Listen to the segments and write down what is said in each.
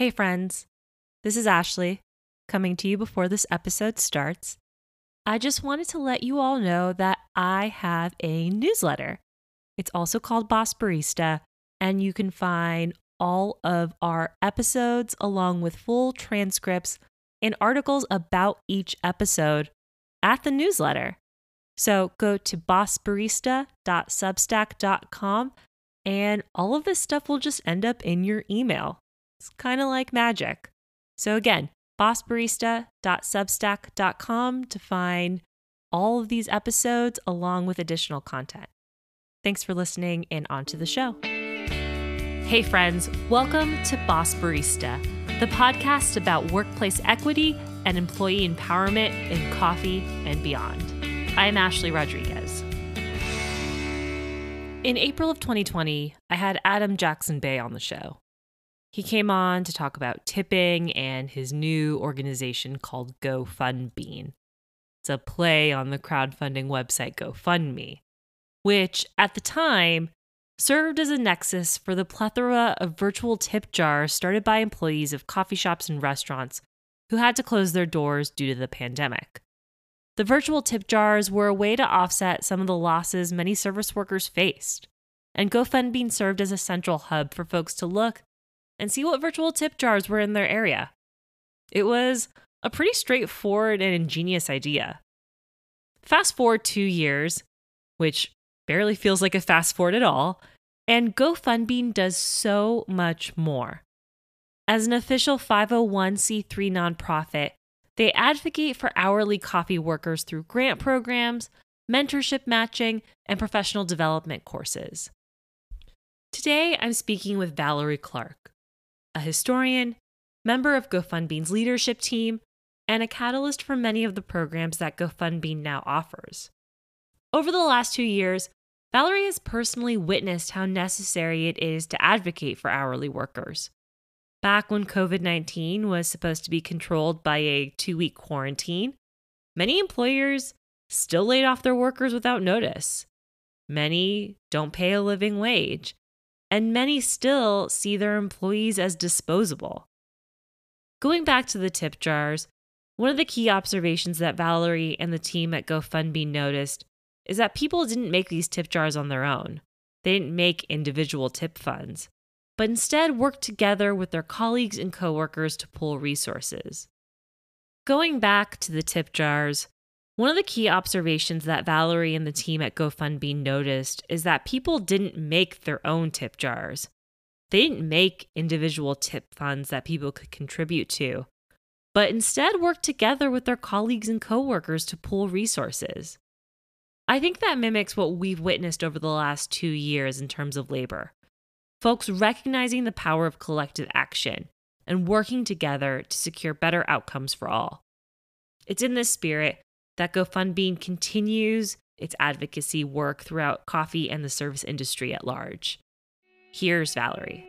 Hey, friends. This is Ashley coming to you before this episode starts. I just wanted to let you all know that I have a newsletter. It's also called Boss Barista, and you can find all of our episodes along with full transcripts and articles about each episode at the newsletter. So go to bossbarista.substack.com and all of this stuff will just end up in your email. It's kind of like magic. So again, bossbarista.substack.com to find all of these episodes along with additional content. Thanks for listening and on to the show. Hey, friends, welcome to Boss Barista, the podcast about workplace equity and employee empowerment in coffee and beyond. I'm Ashley Rodriguez. In April of 2020, I had Adam JacksonBey on the show. He came on to talk about tipping and his new organization called GoFundBean. It's a play on the crowdfunding website GoFundMe, which at the time served as a nexus for the plethora of virtual tip jars started by employees of coffee shops and restaurants who had to close their doors due to the pandemic. The virtual tip jars were a way to offset some of the losses many service workers faced, and GoFundBean served as a central hub for folks to look and see what virtual tip jars were in their area. It was a pretty straightforward and ingenious idea. Fast forward two years, which barely feels like a fast forward at all, and GoFundBean does so much more. As an official 501c3 nonprofit, they advocate for hourly coffee workers through grant programs, mentorship matching, and professional development courses. Today, I'm speaking with Valerie Clark, a historian, member of GoFundBean's leadership team, and a catalyst for many of the programs that GoFundBean now offers. Over the last two years, Valerie has personally witnessed how necessary it is to advocate for hourly workers. Back when COVID 19 was supposed to be controlled by a two week quarantine, many employers still laid off their workers without notice. Many don't pay a living wage, and many still see their employees as disposable. Going back to the tip jars, one of the key observations that Valerie and the team at GoFundBean noticed is that people didn't make these tip jars on their own. They didn't make individual tip funds, but instead worked together with their colleagues and coworkers to pool resources. Going back to the tip jars, one of the key observations that Valerie and the team at GoFundBean noticed is that people didn't make their own tip jars. They didn't make individual tip funds that people could contribute to, but instead worked together with their colleagues and coworkers to pool resources. I think that mimics what we've witnessed over the last two years in terms of labor. Folks recognizing the power of collective action and working together to secure better outcomes for all. It's in this spirit that GoFundBean continues its advocacy work throughout coffee and the service industry at large. Here's Valerie.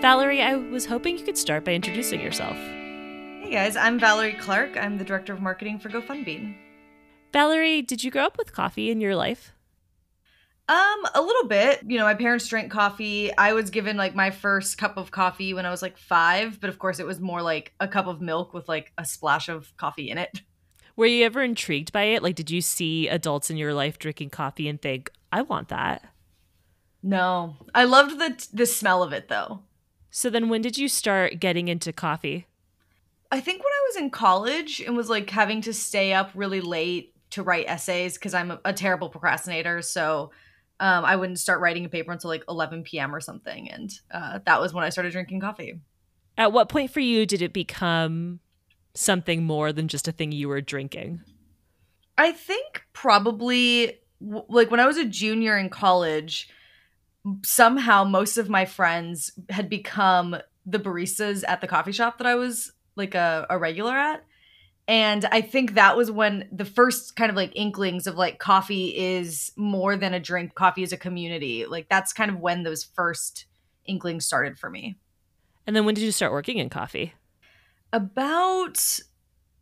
Valerie, I was hoping you could start by introducing yourself. Hey guys, I'm Valerie Clark. I'm the director of marketing for GoFundBean. Valerie, did you grow up with coffee in your life? Um, a little bit. You know, my parents drank coffee. I was given like my first cup of coffee when I was like five, but of course it was more like a cup of milk with like a splash of coffee in it. Were you ever intrigued by it? Like, did you see adults in your life drinking coffee and think, I want that? No. I loved the the smell of it though. So then when did you start getting into coffee? I think when I was in college and was like having to stay up really late to write essays because I'm a, a terrible procrastinator. So um, I wouldn't start writing a paper until like 11 p.m. or something. And uh, that was when I started drinking coffee. At what point for you did it become something more than just a thing you were drinking? I think probably like when I was a junior in college, somehow most of my friends had become the baristas at the coffee shop that I was like a, a regular at and i think that was when the first kind of like inklings of like coffee is more than a drink coffee is a community like that's kind of when those first inklings started for me and then when did you start working in coffee about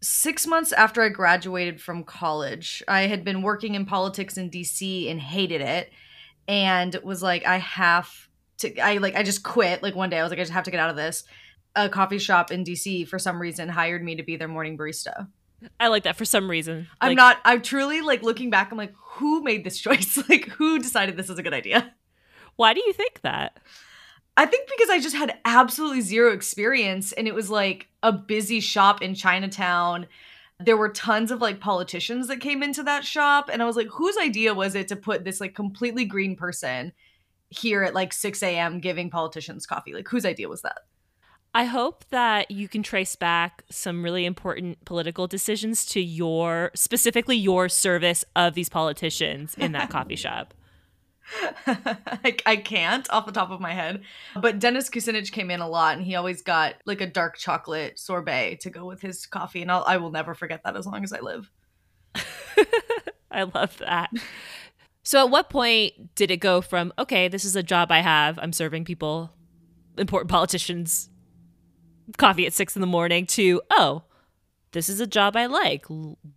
six months after I graduated from college. I had been working in politics in DC and hated it, and was like, I have to. I like, I just quit. Like one day, I was like, I just have to get out of this. A coffee shop in DC for some reason hired me to be their morning barista. I like that for some reason. I'm Like, not. I'm truly like looking back. I'm like, who made this choice? like, who decided this is a good idea? Why do you think that? I think because I just had absolutely zero experience and it was like a busy shop in Chinatown. There were tons of like politicians that came into that shop and I was like, whose idea was it to put this like completely green person here at like 6 a.m. giving politicians coffee? Like whose idea was that? I hope that you can trace back some really important political decisions to your, specifically your service of these politicians in that coffee shop. I, I can't off the top of my head. But Dennis Kucinich came in a lot and he always got like a dark chocolate sorbet to go with his coffee. And I'll, I will never forget that as long as I live. I love that. So, at what point did it go from, okay, this is a job I have, I'm serving people, important politicians, coffee at six in the morning, to, oh, this is a job I like.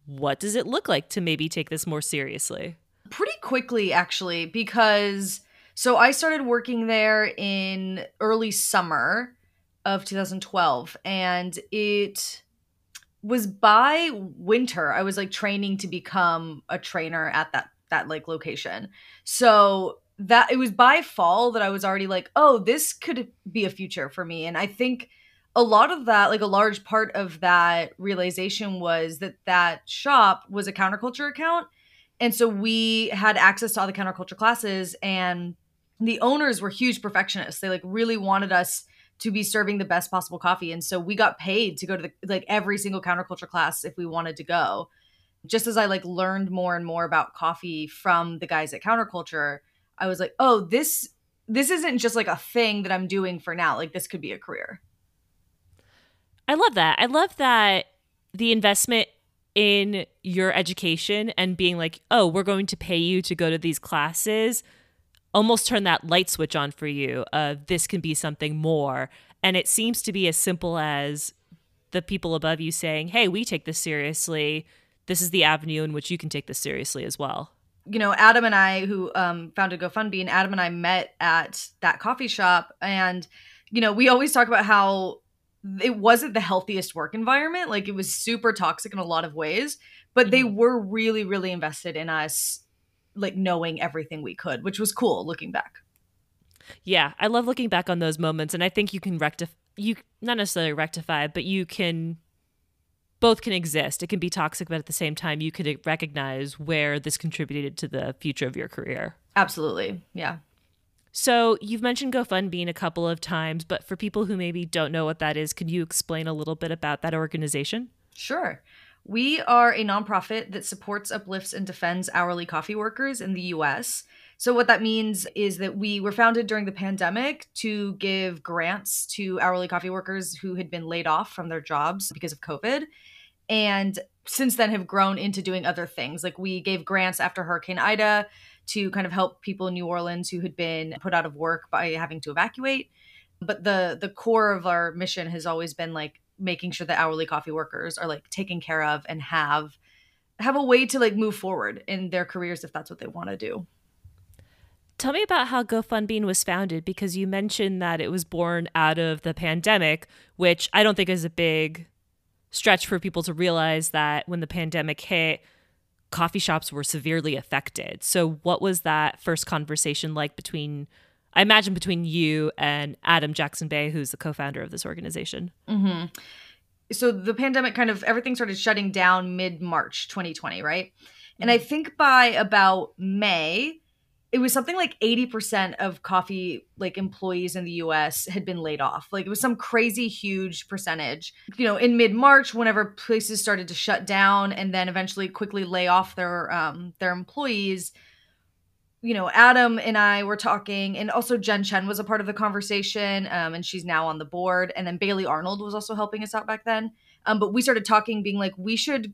What does it look like to maybe take this more seriously? pretty quickly actually because so I started working there in early summer of 2012 and it was by winter I was like training to become a trainer at that that like location. So that it was by fall that I was already like, "Oh, this could be a future for me." And I think a lot of that like a large part of that realization was that that shop was a counterculture account and so we had access to all the counterculture classes and the owners were huge perfectionists. They like really wanted us to be serving the best possible coffee. And so we got paid to go to the like every single counterculture class if we wanted to go. Just as I like learned more and more about coffee from the guys at counterculture, I was like, "Oh, this this isn't just like a thing that I'm doing for now. Like this could be a career." I love that. I love that the investment in your education and being like, oh, we're going to pay you to go to these classes almost turn that light switch on for you of this can be something more. And it seems to be as simple as the people above you saying, hey, we take this seriously. This is the avenue in which you can take this seriously as well. you know, Adam and I, who um, founded GoFundBean, and Adam and I met at that coffee shop, and you know, we always talk about how it wasn't the healthiest work environment. Like it was super toxic in a lot of ways, but they Mhm. were really, really invested in us, like knowing everything we could, which was cool looking back. Yeah, I love looking back on those moments, and I think you can rectify. You not necessarily rectify, but you can. Both can exist. It can be toxic, but at the same time, you could recognize where this contributed to the future of your career. Absolutely, yeah. So you've mentioned GoFundBean a couple of times, but for people who maybe don't know what that is, could you explain a little bit about that organization? Sure. We are a nonprofit that supports, uplifts, and defends hourly coffee workers in the US. So, what that means is that we were founded during the pandemic to give grants to hourly coffee workers who had been laid off from their jobs because of COVID. And since then, have grown into doing other things. Like, we gave grants after Hurricane Ida to kind of help people in New Orleans who had been put out of work by having to evacuate. But the the core of our mission has always been like making sure that hourly coffee workers are like taken care of and have have a way to like move forward in their careers if that's what they want to do. Tell me about how GoFundBean was founded because you mentioned that it was born out of the pandemic, which I don't think is a big stretch for people to realize that when the pandemic hit, coffee shops were severely affected. So, what was that first conversation like between, I imagine, between you and Adam JacksonBey, who's the co founder of this organization? Mm-hmm. So the pandemic kind of everything started shutting down mid March 2020, right? And I think by about May, it was something like 80% of coffee like employees in the US had been laid off. Like it was some crazy huge percentage. You know, in mid-March whenever places started to shut down and then eventually quickly lay off their um their employees, you know, Adam and I were talking, and also Jen Chen was a part of the conversation, um, and she's now on the board. And then Bailey Arnold was also helping us out back then. Um, but we started talking, being like, we should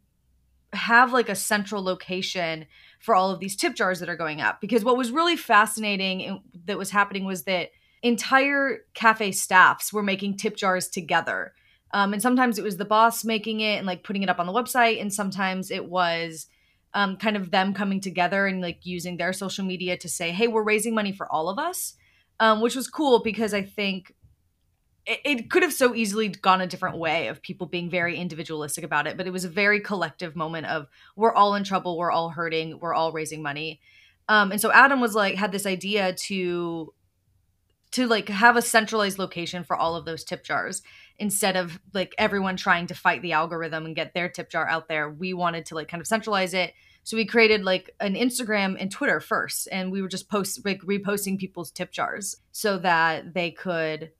have like a central location for all of these tip jars that are going up. Because what was really fascinating that was happening was that entire cafe staffs were making tip jars together. Um, and sometimes it was the boss making it and like putting it up on the website, and sometimes it was um, kind of them coming together and like using their social media to say, "Hey, we're raising money for all of us," um, which was cool because I think it, it could have so easily gone a different way of people being very individualistic about it, but it was a very collective moment of we're all in trouble, we're all hurting, we're all raising money. Um, and so Adam was like had this idea to to like have a centralized location for all of those tip jars instead of like everyone trying to fight the algorithm and get their tip jar out there. We wanted to like kind of centralize it. So we created like an Instagram and Twitter first, and we were just post like reposting people's tip jars so that they could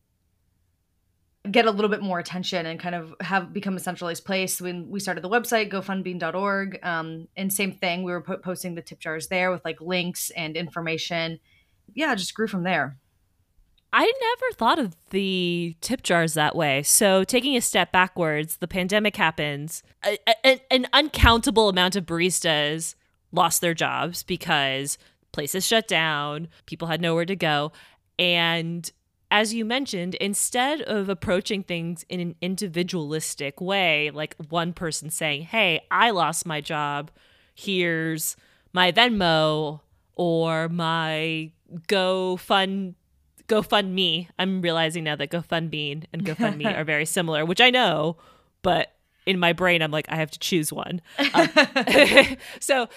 get a little bit more attention and kind of have become a centralized place. When we started the website, gofundbean.org, um, and same thing, we were po- posting the tip jars there with like links and information. Yeah, just grew from there. I never thought of the tip jars that way. So, taking a step backwards, the pandemic happens. A, a, an uncountable amount of baristas lost their jobs because places shut down, people had nowhere to go. And as you mentioned, instead of approaching things in an individualistic way, like one person saying, Hey, I lost my job, here's my Venmo or my Go Fund GoFundMe. I'm realizing now that GoFundMe and GoFundMe are very similar, which I know, but in my brain, I'm like, I have to choose one. Um, so,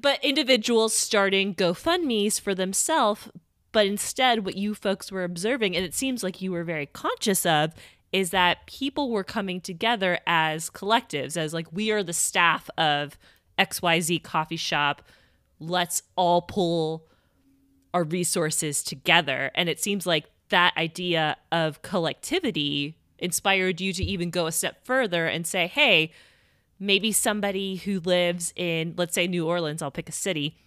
but individuals starting GoFundMe's for themselves but instead, what you folks were observing, and it seems like you were very conscious of, is that people were coming together as collectives, as like, we are the staff of XYZ coffee shop. Let's all pull our resources together. And it seems like that idea of collectivity inspired you to even go a step further and say, hey, maybe somebody who lives in, let's say, New Orleans, I'll pick a city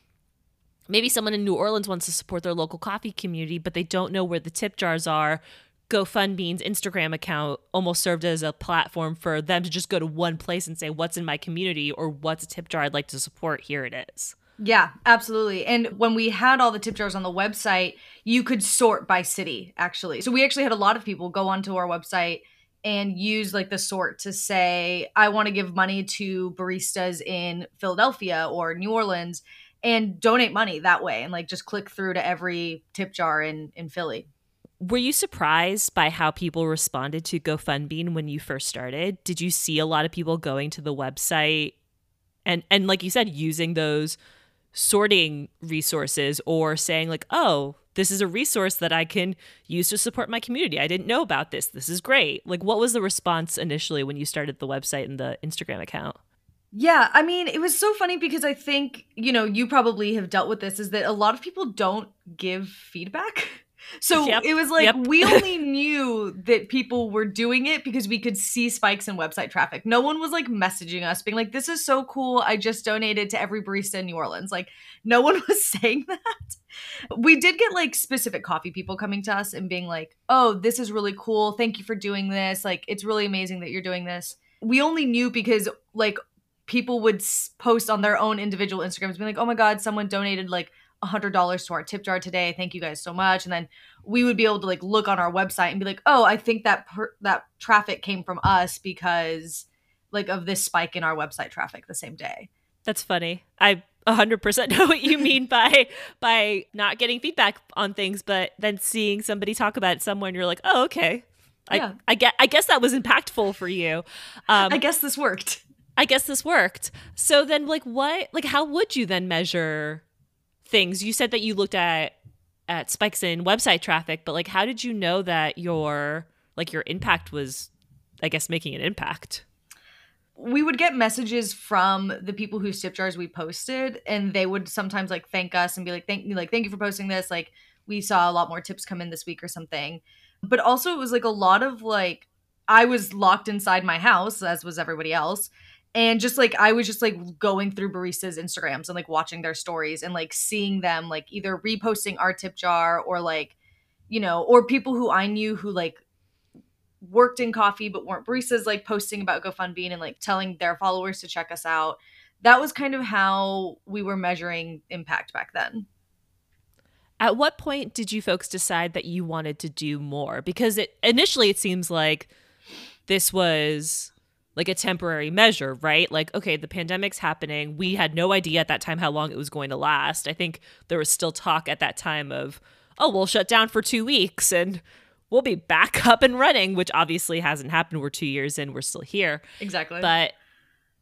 maybe someone in New Orleans wants to support their local coffee community, but they don't know where the tip jars are. GoFundBean's Instagram account almost served as a platform for them to just go to one place and say, What's in my community or what's a tip jar I'd like to support? Here it is. Yeah, absolutely. And when we had all the tip jars on the website, you could sort by city, actually. So we actually had a lot of people go onto our website and use like the sort to say, I want to give money to baristas in Philadelphia or New Orleans and donate money that way and like just click through to every tip jar in in Philly. Were you surprised by how people responded to GoFundBean when you first started? Did you see a lot of people going to the website and and like you said using those sorting resources or saying like, "Oh, this is a resource that I can use to support my community. I didn't know about this. This is great." Like what was the response initially when you started the website and the Instagram account? Yeah, I mean, it was so funny because I think, you know, you probably have dealt with this is that a lot of people don't give feedback. So yep, it was like yep. we only knew that people were doing it because we could see spikes in website traffic. No one was like messaging us being like, this is so cool. I just donated to every barista in New Orleans. Like, no one was saying that. We did get like specific coffee people coming to us and being like, oh, this is really cool. Thank you for doing this. Like, it's really amazing that you're doing this. We only knew because like people would post on their own individual Instagrams, being like, "Oh my god, someone donated like a hundred dollars to our tip jar today. Thank you guys so much." And then we would be able to like look on our website and be like, "Oh, I think that per- that traffic came from us because like of this spike in our website traffic the same day." That's funny. I 100% know what you mean by by not getting feedback on things but then seeing somebody talk about it somewhere and you're like, "Oh, okay." I, yeah. I get I guess that was impactful for you. Um, I guess this worked. I guess this worked. So then like what like how would you then measure things? You said that you looked at at spikes in website traffic, but like how did you know that your like your impact was I guess making an impact? we would get messages from the people whose tip jars we posted and they would sometimes like thank us and be like thank you like thank you for posting this like we saw a lot more tips come in this week or something but also it was like a lot of like i was locked inside my house as was everybody else and just like I was just like going through baristas Instagrams and like watching their stories and like seeing them like either reposting our tip jar or like you know or people who I knew who like worked in coffee but weren't baristas like posting about GoFundBean and like telling their followers to check us out. That was kind of how we were measuring impact back then. At what point did you folks decide that you wanted to do more? Because it initially it seems like this was like a temporary measure, right? Like, okay, the pandemic's happening. We had no idea at that time how long it was going to last. I think there was still talk at that time of, oh, we'll shut down for two weeks and we'll be back up and running, which obviously hasn't happened. We're two years in, we're still here. Exactly. But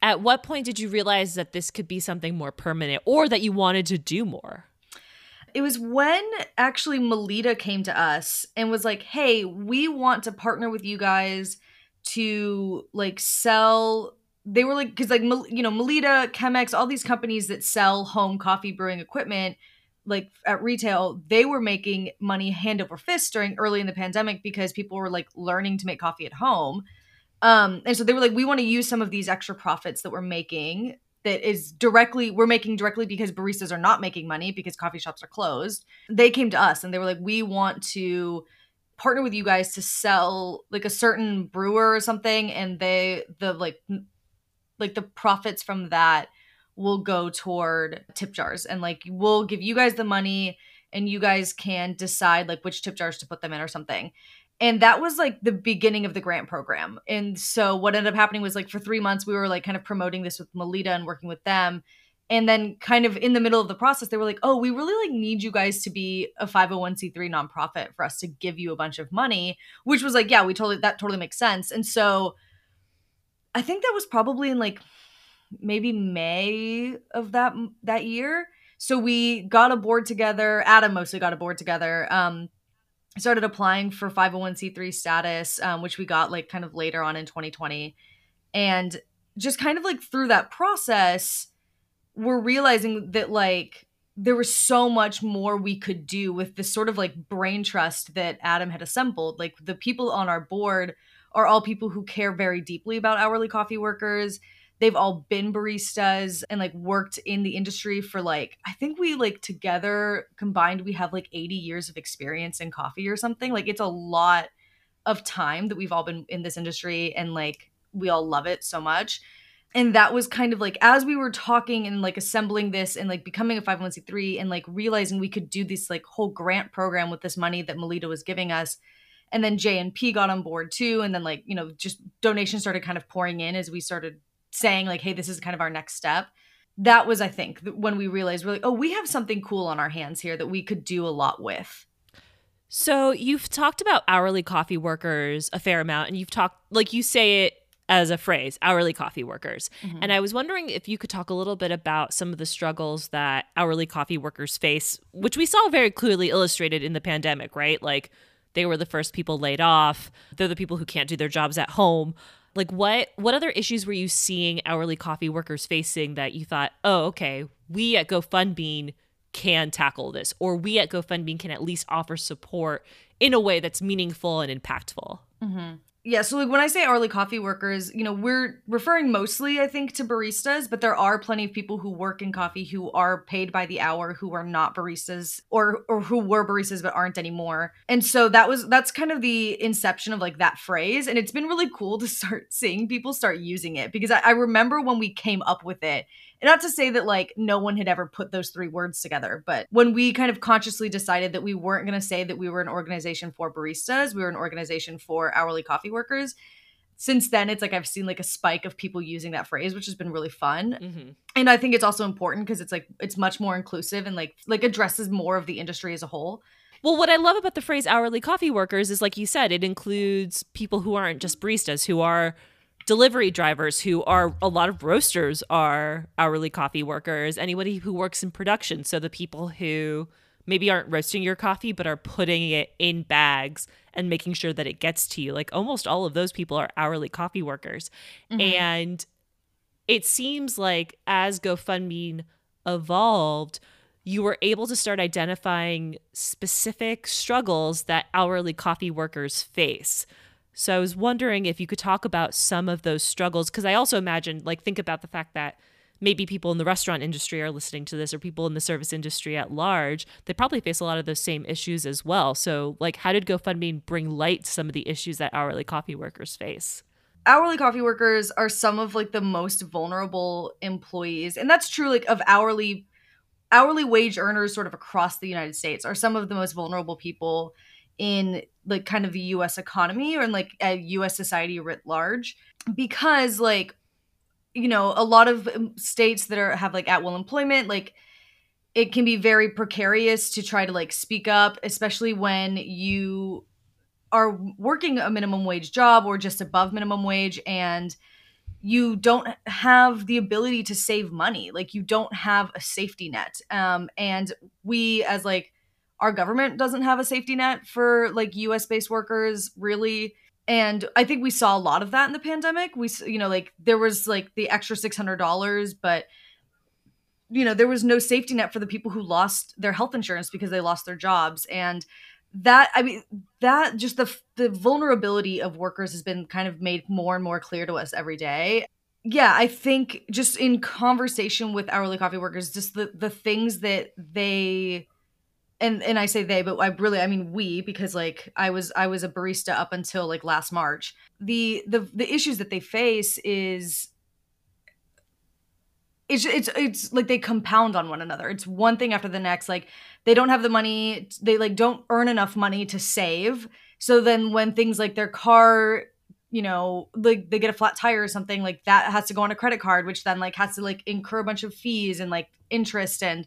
at what point did you realize that this could be something more permanent or that you wanted to do more? It was when actually Melitta came to us and was like, hey, we want to partner with you guys to like sell they were like because like you know melitta chemex all these companies that sell home coffee brewing equipment like at retail they were making money hand over fist during early in the pandemic because people were like learning to make coffee at home. Um and so they were like we want to use some of these extra profits that we're making that is directly we're making directly because baristas are not making money because coffee shops are closed. They came to us and they were like we want to partner with you guys to sell like a certain brewer or something and they the like like the profits from that will go toward tip jars. And like we'll give you guys the money and you guys can decide like which tip jars to put them in or something. And that was like the beginning of the grant program. And so what ended up happening was like for three months we were like kind of promoting this with melitta and working with them and then kind of in the middle of the process they were like oh we really like need you guys to be a 501c3 nonprofit for us to give you a bunch of money which was like yeah we totally that totally makes sense. And so i think that was probably in like maybe may of that that year. So we got a board together adam mostly got a board together um started applying for 501c3 status um, which we got like kind of later on in 2020 and just kind of like through that process we're realizing that like there was so much more we could do with this sort of like brain trust that Adam had assembled. Like the people on our board are all people who care very deeply about hourly coffee workers. They've all been baristas and like worked in the industry for like I think we like together combined we have like 80 years of experience in coffee or something. Like it's a lot of time that we've all been in this industry and like we all love it so much and that was kind of like as we were talking and like assembling this and like becoming a 501c3 and like realizing we could do this like whole grant program with this money that Melitta was giving us and then JNP got on board too and then like you know just donations started kind of pouring in as we started saying like hey this is kind of our next step. That was i think when we realized we're like oh we have something cool on our hands here that we could do a lot with. So you've talked about hourly coffee workers a fair amount and you've talked like you say it as a phrase, hourly coffee workers. Mm-hmm. And I was wondering if you could talk a little bit about some of the struggles that hourly coffee workers face, which we saw very clearly illustrated in the pandemic, right? Like they were the first people laid off. They're the people who can't do their jobs at home. Like what what other issues were you seeing hourly coffee workers facing that you thought, "Oh, okay, we at GoFundBean can tackle this or we at GoFundBean can at least offer support in a way that's meaningful and impactful." Mm-hmm yeah, so like when I say hourly coffee workers, you know, we're referring mostly, I think, to baristas, but there are plenty of people who work in coffee who are paid by the hour who are not baristas or or who were baristas but aren't anymore. And so that was that's kind of the inception of like that phrase. And it's been really cool to start seeing people start using it because I, I remember when we came up with it and not to say that like no one had ever put those three words together, but when we kind of consciously decided that we weren't going to say that we were an organization for baristas, we were an organization for hourly coffee workers. Since then, it's like I've seen like a spike of people using that phrase, which has been really fun. Mm-hmm. And I think it's also important because it's like it's much more inclusive and like like addresses more of the industry as a whole. Well, what I love about the phrase hourly coffee workers is like you said, it includes people who aren't just baristas, who are delivery drivers who are a lot of roasters are hourly coffee workers anybody who works in production. So the people who maybe aren't roasting your coffee but are putting it in bags and making sure that it gets to you. Like almost all of those people are hourly coffee workers. Mm-hmm. and it seems like as gofundbean evolved you were able to start identifying specific struggles that hourly coffee workers face so I was wondering if you could talk about some of those struggles because I also imagine like think about the fact that maybe people in the restaurant industry are listening to this or people in the service industry at large, they probably face a lot of those same issues as well. So like how did GoFundBean bring light to some of the issues that hourly coffee workers face? hourly coffee workers are some of like the most vulnerable employees and that's true like of hourly hourly wage earners sort of across the united states are some of the most vulnerable people in like kind of the US economy or in like a US society writ large because like you know a lot of um, states that are have like at will employment like it can be very precarious to try to like speak up especially when you are working a minimum wage job or just above minimum wage and you don't have the ability to save money. Like you don't have a safety net. Um, and we as like our government doesn't have a safety net for like us based workers really. And i think we saw a lot of that in the pandemic. We you know like there was like the extra $600 but you know there was no safety net for the people who lost their health insurance because they lost their jobs. And that i mean that just the the vulnerability of workers has been kind of made more and more clear to us every day. Yeah i think just in conversation with hourly coffee workers just the the things that they and and i say they but i really i mean we because like i was i was a barista up until like last march the the the issues that they face is it's it's it's like they compound on one another. It's one thing after the next. Like they don't have the money, they like don't earn enough money to save. So then when things like their car, you know, like they get a flat tire or something, like that has to go on a credit card, which then like has to like incur a bunch of fees and like interest and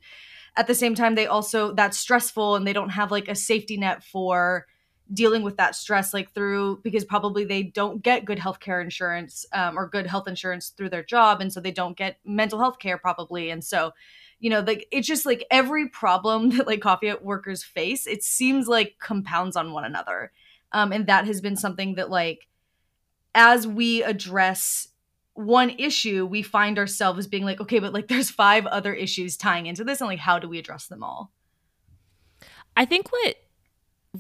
at the same time they also that's stressful and they don't have like a safety net for dealing with that stress like through because probably they don't get good health care insurance um, or good health insurance through their job. And so they don't get mental health care probably. And so you know like it's just like every problem that like coffee workers face it seems like compounds on one another. Um, and that has been something that like as we address one issue we find ourselves being like okay but like there's five other issues tying into this and like how do we address them all i think what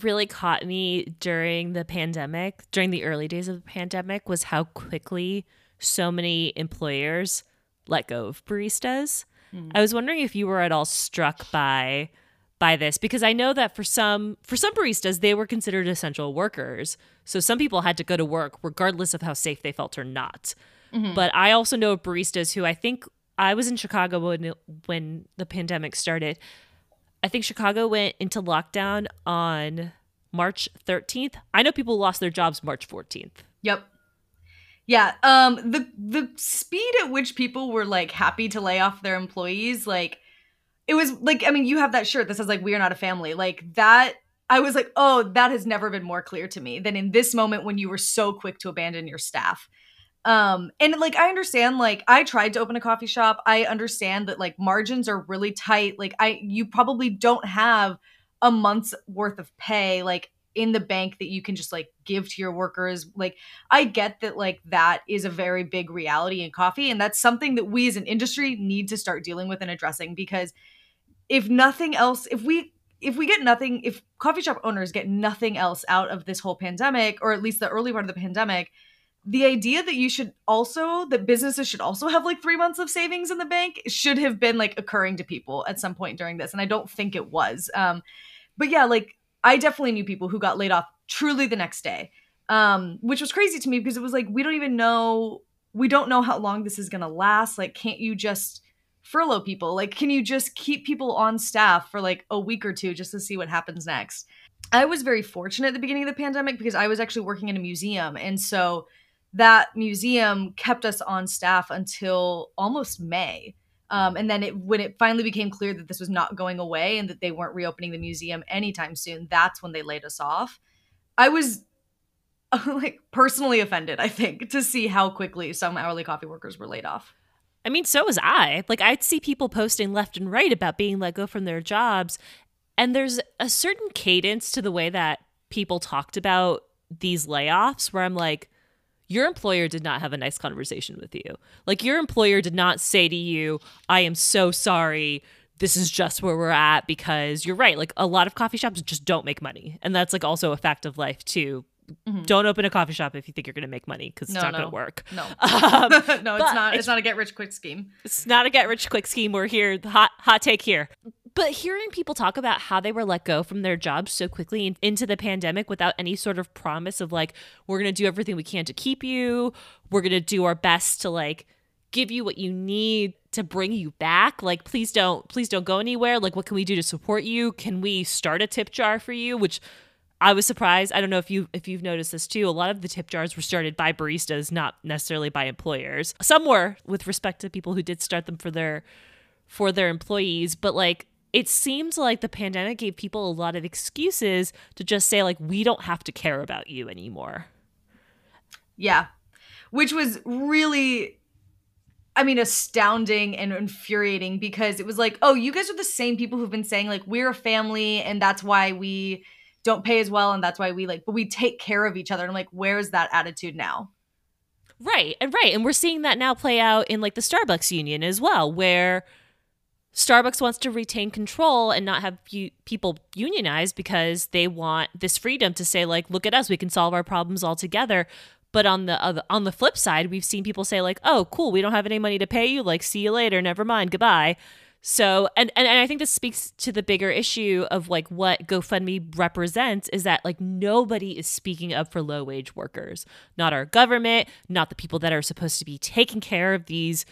really caught me during the pandemic, during the early days of the pandemic, was how quickly so many employers let go of baristas. Mm. I was wondering if you were at all struck by by this because I know that for some for some baristas they were considered essential workers. So some people had to go to work regardless of how safe they felt or not. Mm-hmm. But I also know baristas who I think I was in Chicago when when the pandemic started I think Chicago went into lockdown on March 13th. I know people lost their jobs March 14th. Yep. Yeah, um the the speed at which people were like happy to lay off their employees like it was like I mean you have that shirt that says like we are not a family. Like that I was like, "Oh, that has never been more clear to me than in this moment when you were so quick to abandon your staff." Um, and like I understand, like I tried to open a coffee shop. I understand that like margins are really tight. Like I you probably don't have a month's worth of pay like in the bank that you can just like give to your workers. Like I get that like that is a very big reality in coffee and that's something that we as an industry need to start dealing with and addressing because if nothing else, if we if we get nothing, if coffee shop owners get nothing else out of this whole pandemic or at least the early part of the pandemic, the idea that you should also that businesses should also have like three months of savings in the bank should have been like occurring to people at some point during this and i don't think it was. Um but yeah like i definitely knew people who got laid off truly the next day um which was crazy to me because it was like we don't even know we don't know how long this is gonna last. Like can't you just furlough people? Like can you just keep people on staff for like a week or two just to see what happens next? I was very fortunate at the beginning of the pandemic because i was actually working in a museum and so that museum kept us on staff until almost May. Um, and then it, when it finally became clear that this was not going away and that they weren't reopening the museum anytime soon, that's when they laid us off. I was like personally offended, I think, to see how quickly some hourly coffee workers were laid off. I mean, so was I. Like, I'd see people posting left and right about being let go from their jobs. And there's a certain cadence to the way that people talked about these layoffs where I'm like, your employer did not have a nice conversation with you. Like your employer did not say to you, I am so sorry. This is just where we're at because you're right. Like a lot of coffee shops just don't make money. And that's like also a fact of life too. Mm-hmm. Don't open a coffee shop if you think you're going to make money because no, it's not no. going to work. No, um, no, it's not. It's, it's, not a get rich quick scheme. It's not a get rich quick scheme. We're here. Hot hot take here. But hearing people talk about how they were let go from their jobs so quickly into the pandemic without any sort of promise of like, we're going to do everything we can to keep you, we're going to do our best to like give you what you need to bring you back like please don't please don't go anywhere like what can we do to support you can we start a tip jar for you which I was surprised. I don't know if you if you've noticed this too. A lot of the tip jars were started by baristas, not necessarily by employers. Some were with respect to people who did start them for their for their employees, but like it seems like the pandemic gave people a lot of excuses to just say like we don't have to care about you anymore. Yeah. Which was really I mean, astounding and infuriating because it was like, oh, you guys are the same people who've been saying, like, we're a family and that's why we don't pay as well and that's why we like, but we take care of each other. And I'm like, where's that attitude now? Right. And right. And we're seeing that now play out in like the Starbucks union as well, where Starbucks wants to retain control and not have people unionize because they want this freedom to say like look at us we can solve our problems all together. But on the on the flip side we've seen people say like oh cool we don't have any money to pay you like see you later never mind goodbye. So and, and and I think this speaks to the bigger issue of like what GoFundBean represents is that like nobody is speaking up for low wage workers. Not our government not the people that are supposed to be taking care of these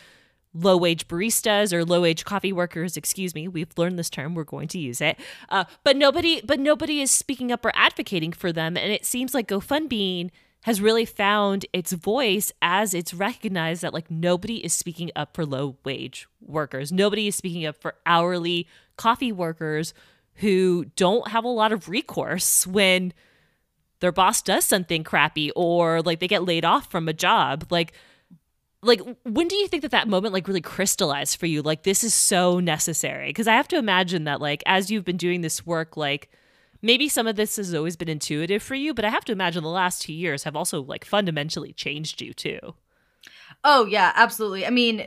low wage baristas or low wage coffee workers excuse me we've learned this term we're going to use it uh, but nobody but nobody is speaking up or advocating for them and it seems like gofundbean has really found its voice as it's recognized that like nobody is speaking up for low wage workers. Nobody is speaking up for hourly coffee workers who don't have a lot of recourse when their boss does something crappy or like they get laid off from a job. Like like when do you think that that moment like really crystallized for you? Like this is so necessary. Because i have to imagine that like as you've been doing this work like maybe some of this has always been intuitive for you but i have to imagine the last two years have also like fundamentally changed you too. Oh yeah absolutely. I mean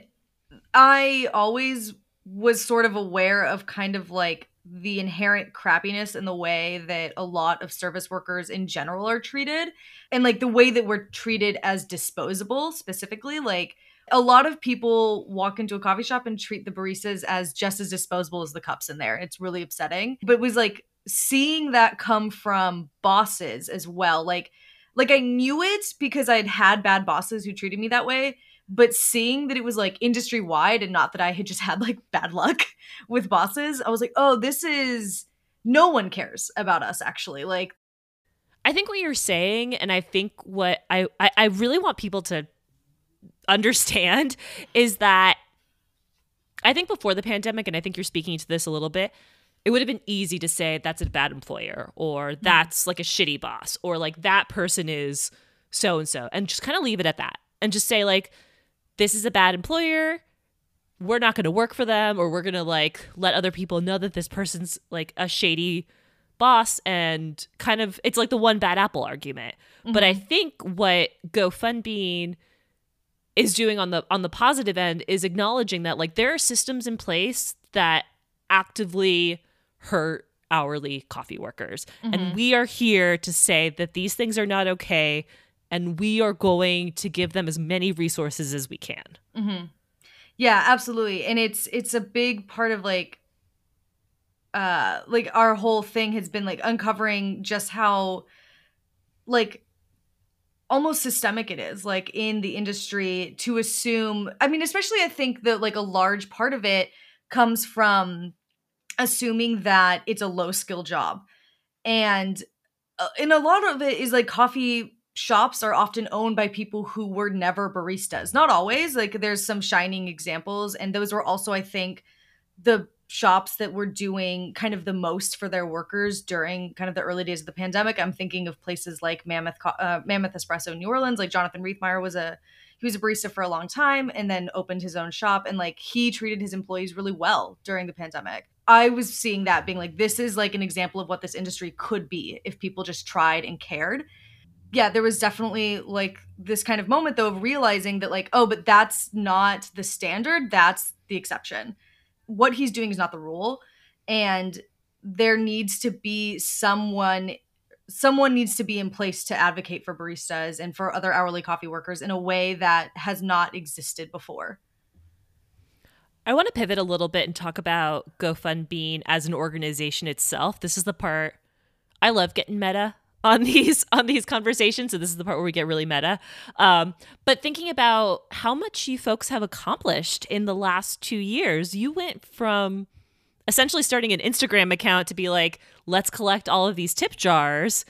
i always was sort of aware of kind of like the inherent crappiness in the way that a lot of service workers in general are treated and like the way that we're treated as disposable specifically like a lot of people walk into a coffee shop and treat the baristas as just as disposable as the cups in there. It's really upsetting. But it was like seeing that come from bosses as well like like i knew it because i'd had bad bosses who treated me that way but seeing that it was like industry wide and not that I had just had like bad luck with bosses, I was like, oh, this is no one cares about us actually. Like, I think what you're saying, and I think what I, I, I really want people to understand is that I think before the pandemic, and I think you're speaking to this a little bit, it would have been easy to say that's a bad employer or mm-hmm. that's like a shitty boss or like that person is so and so and just kind of leave it at that and just say like this is a bad employer we're not going to work for them or we're going to like let other people know that this person's like a shady boss and kind of it's like the one bad apple argument mm-hmm. but i think what gofundbean is doing on the on the positive end is acknowledging that like there are systems in place that actively hurt hourly coffee workers mm-hmm. and we are here to say that these things are not okay and we are going to give them as many resources as we can. Mm-hmm. Yeah, absolutely. And it's it's a big part of like uh like our whole thing has been like uncovering just how like almost systemic it is like in the industry to assume I mean especially I think that like a large part of it comes from assuming that it's a low skill job. And uh, and a lot of it is like coffee shops are often owned by people who were never baristas. Not always, like there's some shining examples and those were also I think the shops that were doing kind of the most for their workers during kind of the early days of the pandemic. I'm thinking of places like Mammoth uh, Mammoth Espresso New Orleans, like Jonathan Riethmaier was a he was a barista for a long time and then opened his own shop and like he treated his employees really well during the pandemic. I was seeing that being like this is like an example of what this industry could be if people just tried and cared yeah, there was definitely like this kind of moment though of realizing that like, oh, but that's not the standard, that's the exception. What he's doing is not the rule. And there needs to be someone someone needs to be in place to advocate for baristas and for other hourly coffee workers in a way that has not existed before. I want to pivot a little bit and talk about GoFundBean as an organization itself. This is the part I love getting meta on these on these conversations. So this is the part where we get really meta. Um, but thinking about how much you folks have accomplished in the last two years you went from essentially starting an Instagram account to be like, let's collect all of these tip jars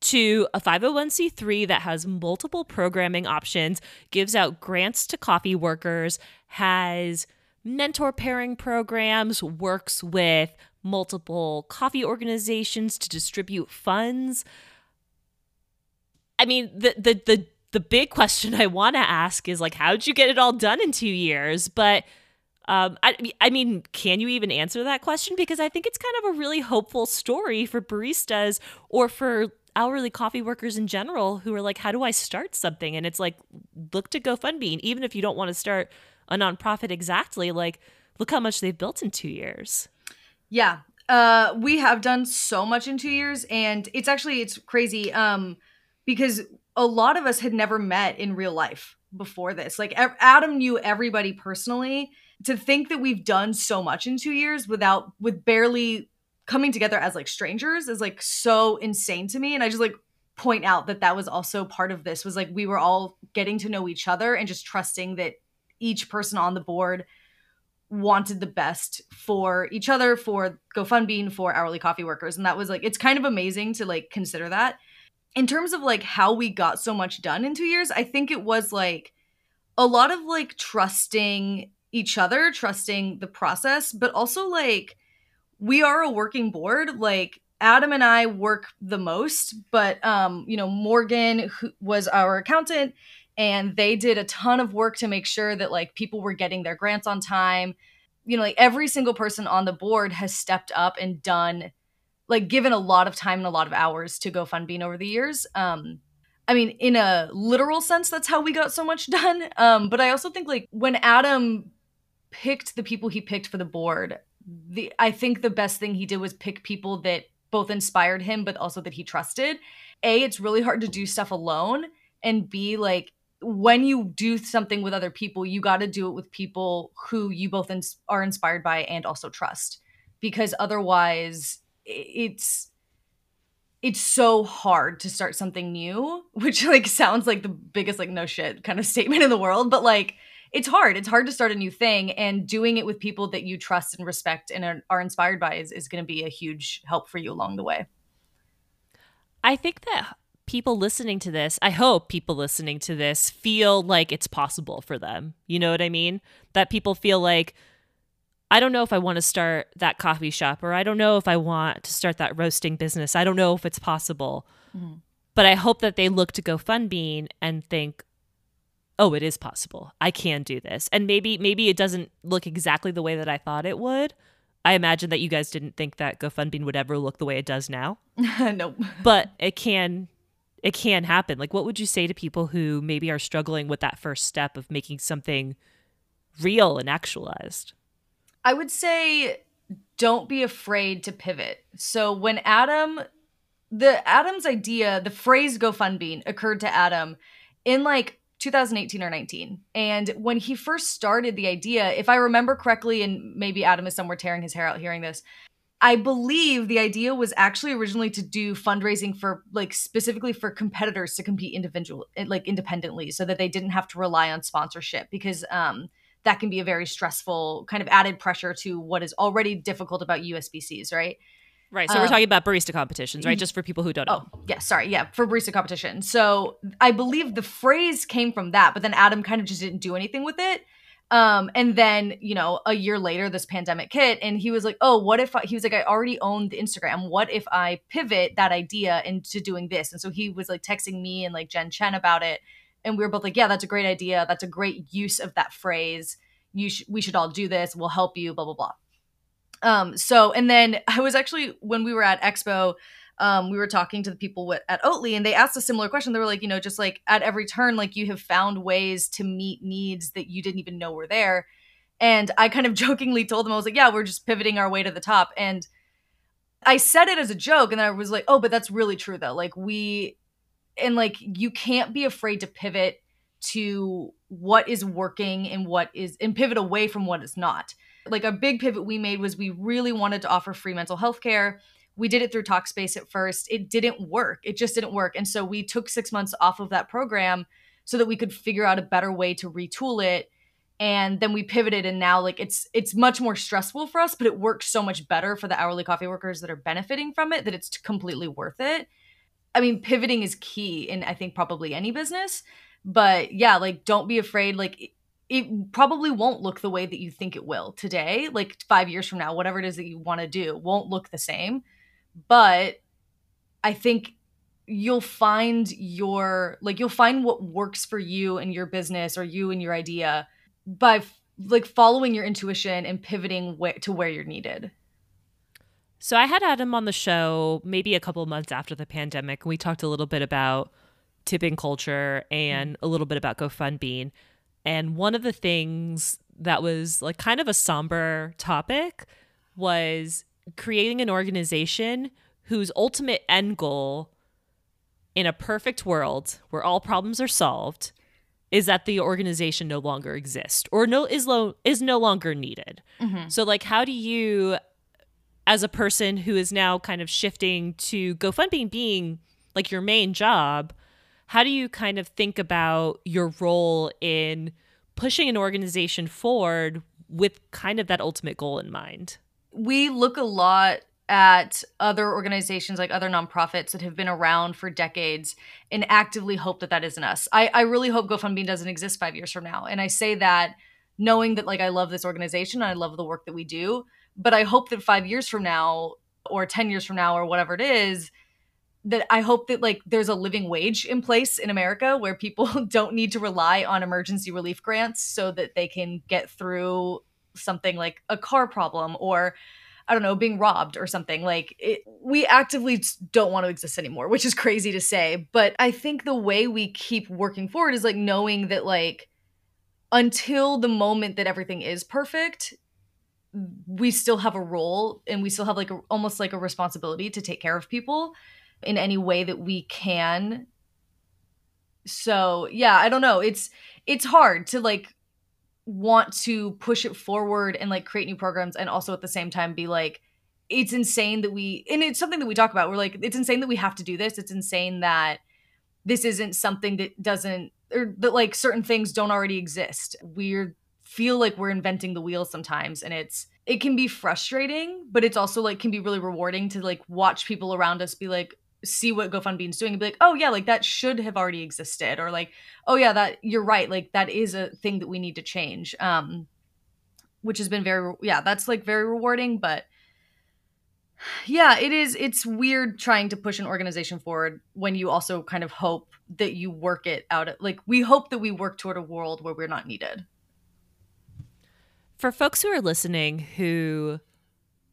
to a 501c3 that has multiple programming options, gives out grants to coffee workers, has mentor pairing programs, works with multiple coffee organizations to distribute funds. I mean, the the the the big question I want to ask is like, how'd you get it all done in two years? But um, I, I mean, can you even answer that question? Because I think it's kind of a really hopeful story for baristas or for hourly coffee workers in general who are like, how do I start something? And it's like, look to GoFundBean. even if you don't want to start a nonprofit exactly, like, look how much they've built in two years. Yeah. Uh, we have done so much in two years, and it's actually it's crazy. Um, because a lot of us had never met in real life before this. Like Adam knew everybody personally. To think that we've done so much in two years without with barely coming together as like strangers is like so insane to me. And I just like point out that that was also part of this was like we were all getting to know each other and just trusting that each person on the board wanted the best for each other for GoFundBean for hourly coffee workers and that was like it's kind of amazing to like consider that in terms of like how we got so much done in 2 years I think it was like a lot of like trusting each other trusting the process but also like we are a working board. Like Adam and I work the most, but um, you know, Morgan who was our accountant and they did a ton of work to make sure that like people were getting their grants on time. You know, like every single person on the board has stepped up and done like given a lot of time and a lot of hours to GoFundBean over the years. Um I mean, in a literal sense, that's how we got so much done. Um, but I also think like when Adam picked the people he picked for the board, the I think the best thing he did was pick people that both inspired him but also that he trusted. A, it's really hard to do stuff alone and B like when you do something with other people, you got to do it with people who you both ins- are inspired by and also trust because otherwise it's it's so hard to start something new, which like sounds like the biggest like no shit kind of statement in the world, but like it's hard. It's hard to start a new thing, and doing it with people that you trust and respect and are, are inspired by is, is going to be a huge help for you along the way. I think that people listening to this, I hope people listening to this feel like it's possible for them. You know what I mean? That people feel like, I don't know if I want to start that coffee shop or I don't know if I want to start that roasting business. I don't know if it's possible. Mm-hmm. But I hope that they look to GoFundBean and think, oh, it is possible. I can do this. And maybe maybe it doesn't look exactly the way that I thought it would. I imagine that you guys didn't think that GoFundBean would ever look the way it does now. nope. But it can it can happen. Like what would you say to people who maybe are struggling with that first step of making something real and actualized? I would say don't be afraid to pivot. So when Adam the Adam's idea, the phrase GoFundBean occurred to Adam in like 2018 or 19. And when he first started the idea, if I remember correctly, and maybe Adam is somewhere tearing his hair out hearing this, I believe the idea was actually originally to do fundraising for like specifically for competitors to compete individual like independently so that they didn't have to rely on sponsorship because um that can be a very stressful kind of added pressure to what is already difficult about USBCs, right? Right. So um, we're talking about barista competitions, right? Just for people who don't know. Oh, yeah. Sorry. Yeah. For barista competition. So I believe the phrase came from that, but then Adam kind of just didn't do anything with it. Um, and then, you know, a year later, this pandemic hit, and he was like, oh, what if I, he was like, I already owned the Instagram. What if I pivot that idea into doing this? And so he was like texting me and like Jen Chen about it. And we were both like, yeah, that's a great idea. That's a great use of that phrase. You sh- we should all do this. We'll help you, blah, blah, blah. Um, so, and then I was actually, when we were at Expo, um, we were talking to the people at Oatly and they asked a similar question. They were like, you know, just like at every turn, like you have found ways to meet needs that you didn't even know were there. And I kind of jokingly told them, I was like, yeah, we're just pivoting our way to the top. And I said it as a joke. And then I was like, oh, but that's really true though. Like we, and like you can't be afraid to pivot to what is working and what is, and pivot away from what is not like a big pivot we made was we really wanted to offer free mental health care. We did it through Talkspace at first. It didn't work. It just didn't work. And so we took six months off of that program so that we could figure out a better way to retool it and then we pivoted and now like it's it's much more stressful for us but it works so much better for the hourly coffee workers that are benefiting from it that it's completely worth it i mean pivoting is key in i think probably any business but yeah like don't be afraid like it, it probably won't look the way that you think it will today like 5 years from now whatever it is that you want to do won't look the same but i think you'll find your like you'll find what works for you and your business or you and your idea by like following your intuition and pivoting wh- to where you're needed. So I had Adam on the show maybe a couple months after the pandemic. and We talked a little bit about tipping culture and a little bit about GoFundBean. And one of the things that was like kind of a somber topic was creating an organization whose ultimate end goal in a perfect world where all problems are solved is that the organization no longer exists or no is lo- is no longer needed. Mm-hmm. So like how do you as a person who is now kind of shifting to GoFundBean being like your main job, how do you kind of think about your role in pushing an organization forward with kind of that ultimate goal in mind? We look a lot at other organizations like other nonprofits that have been around for decades and actively hope that that isn't us. I, I really hope GoFundBean doesn't exist five years from now. And I say that knowing that like I love this organization and I love the work that we do, but I hope that five years from now or 10 years from now or whatever it is, that I hope that like there's a living wage in place in America where people don't need to rely on emergency relief grants so that they can get through something like a car problem or I don't know, being robbed or something. Like it, we actively don't want to exist anymore, which is crazy to say. But I think the way we keep working forward is like knowing that like until the moment that everything is perfect, we still have a role and we still have like a, almost like a responsibility to take care of people in any way that we can. So, yeah, I don't know. It's it's hard to like want to push it forward and like create new programs and also at the same time be like it's insane that we and it's something that we talk about. We're like it's insane that we have to do this. It's insane that this isn't something that doesn't or that like certain things don't already exist. We feel like we're inventing the wheel sometimes and it's it can be frustrating but it's also like can be really rewarding to like watch people around us be like see what GoFundBean is doing and be like, oh yeah, like that should have already existed, or like, oh yeah, that you're right, like that is a thing that we need to change. Um, which has been very yeah, that's like very rewarding, but yeah, it is. It's weird trying to push an organization forward when you also kind of hope that you work it out. Like we hope that we work toward a world where we're not needed. For folks who are listening who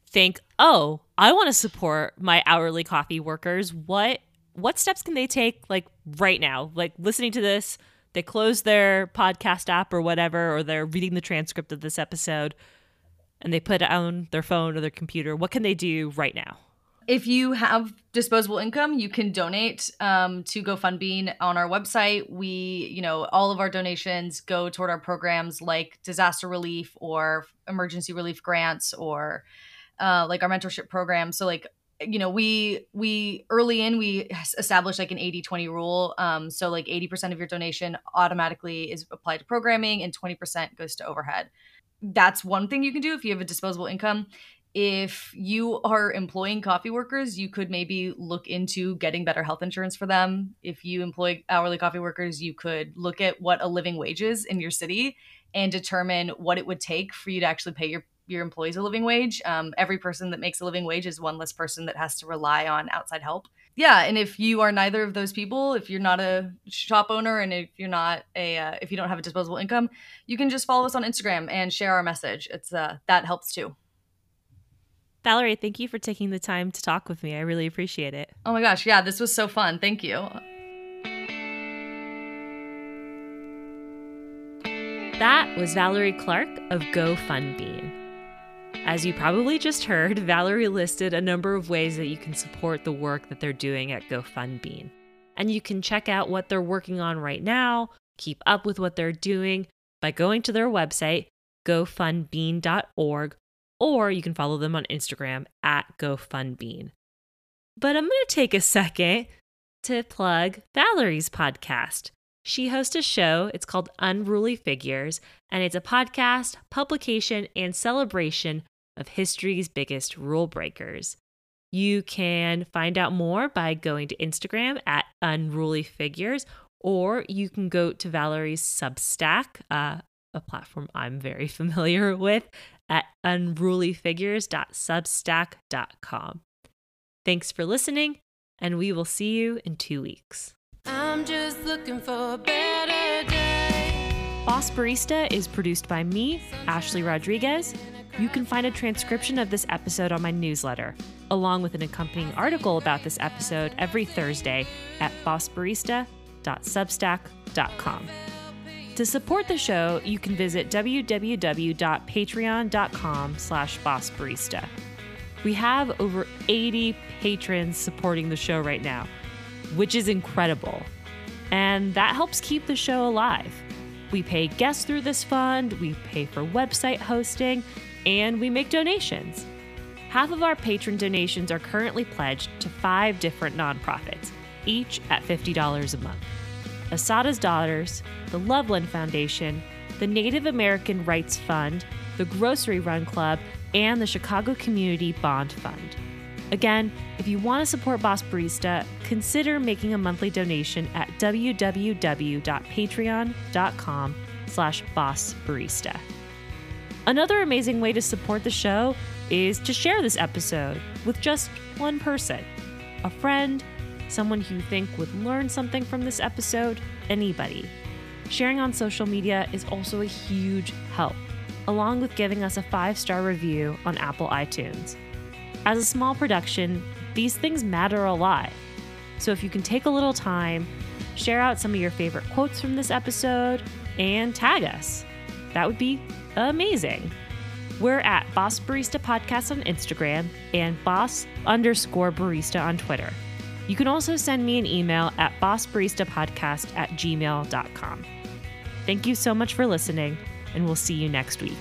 think, "Oh, I want to support my hourly coffee workers." What what steps can they take like right now? Like listening to this, they close their podcast app or whatever or they're reading the transcript of this episode and they put it on their phone or their computer. What can they do right now? If you have disposable income, you can donate um, to GoFundBean on our website. We, you know, all of our donations go toward our programs like disaster relief or emergency relief grants or uh, like our mentorship program. So like you know we we early in we established like an 80-20 rule. Um so like 80% of your donation automatically is applied to programming and 20% goes to overhead. That's one thing you can do if you have a disposable income. If you are employing coffee workers you could maybe look into getting better health insurance for them. If you employ hourly coffee workers you could look at what a living wage is in your city and determine what it would take for you to actually pay your your employees a living wage. Um, every person that makes a living wage is one less person that has to rely on outside help. Yeah, and if you are neither of those people, if you're not a shop owner and if you're not a uh, if you don't have a disposable income, you can just follow us on Instagram and share our message. It's uh, that helps too. Valerie, thank you for taking the time to talk with me. I really appreciate it. Oh my gosh, yeah, this was so fun. Thank you. That was Valerie Clark of GoFundBean. As you probably just heard, Valerie listed a number of ways that you can support the work that they're doing at GoFundBean. And you can check out what they're working on right now, keep up with what they're doing by going to their website, gofundbean.org, or you can follow them on Instagram at gofundbean. But I'm going to take a second to plug Valerie's podcast. She hosts a show. It's called Unruly Figures, and it's a podcast, publication, and celebration of history's biggest rule breakers. You can find out more by going to Instagram at Unruly Figures, or you can go to Valerie's Substack, uh, a platform I'm very familiar with, at unrulyfigures.substack.com. Thanks for listening, and we will see you in two weeks. I'm just looking for a better day. Boss Barista is produced by me, Ashley Rodriguez. You can find a transcription of this episode on my newsletter, along with an accompanying article about this episode every Thursday at bossbarista.substack.com. To support the show, you can visit www.patreon.com slash bossbarista. We have over 80 patrons supporting the show right now, which is incredible. And that helps keep the show alive. We pay guests through this fund, we pay for website hosting, and we make donations. Half of our patron donations are currently pledged to five different nonprofits, each at $50 a month Asada's Daughters, the Loveland Foundation, the Native American Rights Fund, the Grocery Run Club, and the Chicago Community Bond Fund. Again, if you want to support Boss Barista, consider making a monthly donation at www.patreon.com slash bossbarista. Another amazing way to support the show is to share this episode with just one person a friend, someone who you think would learn something from this episode, anybody. Sharing on social media is also a huge help along with giving us a five star review on Apple iTunes. As a small production, these things matter a lot. So if you can take a little time, share out some of your favorite quotes from this episode, and tag us, that would be amazing. We're at Boss Barista Podcast on Instagram and Boss underscore barista on Twitter. You can also send me an email at bossbaristapodcast at gmail.com. Thank you so much for listening and we'll see you next week.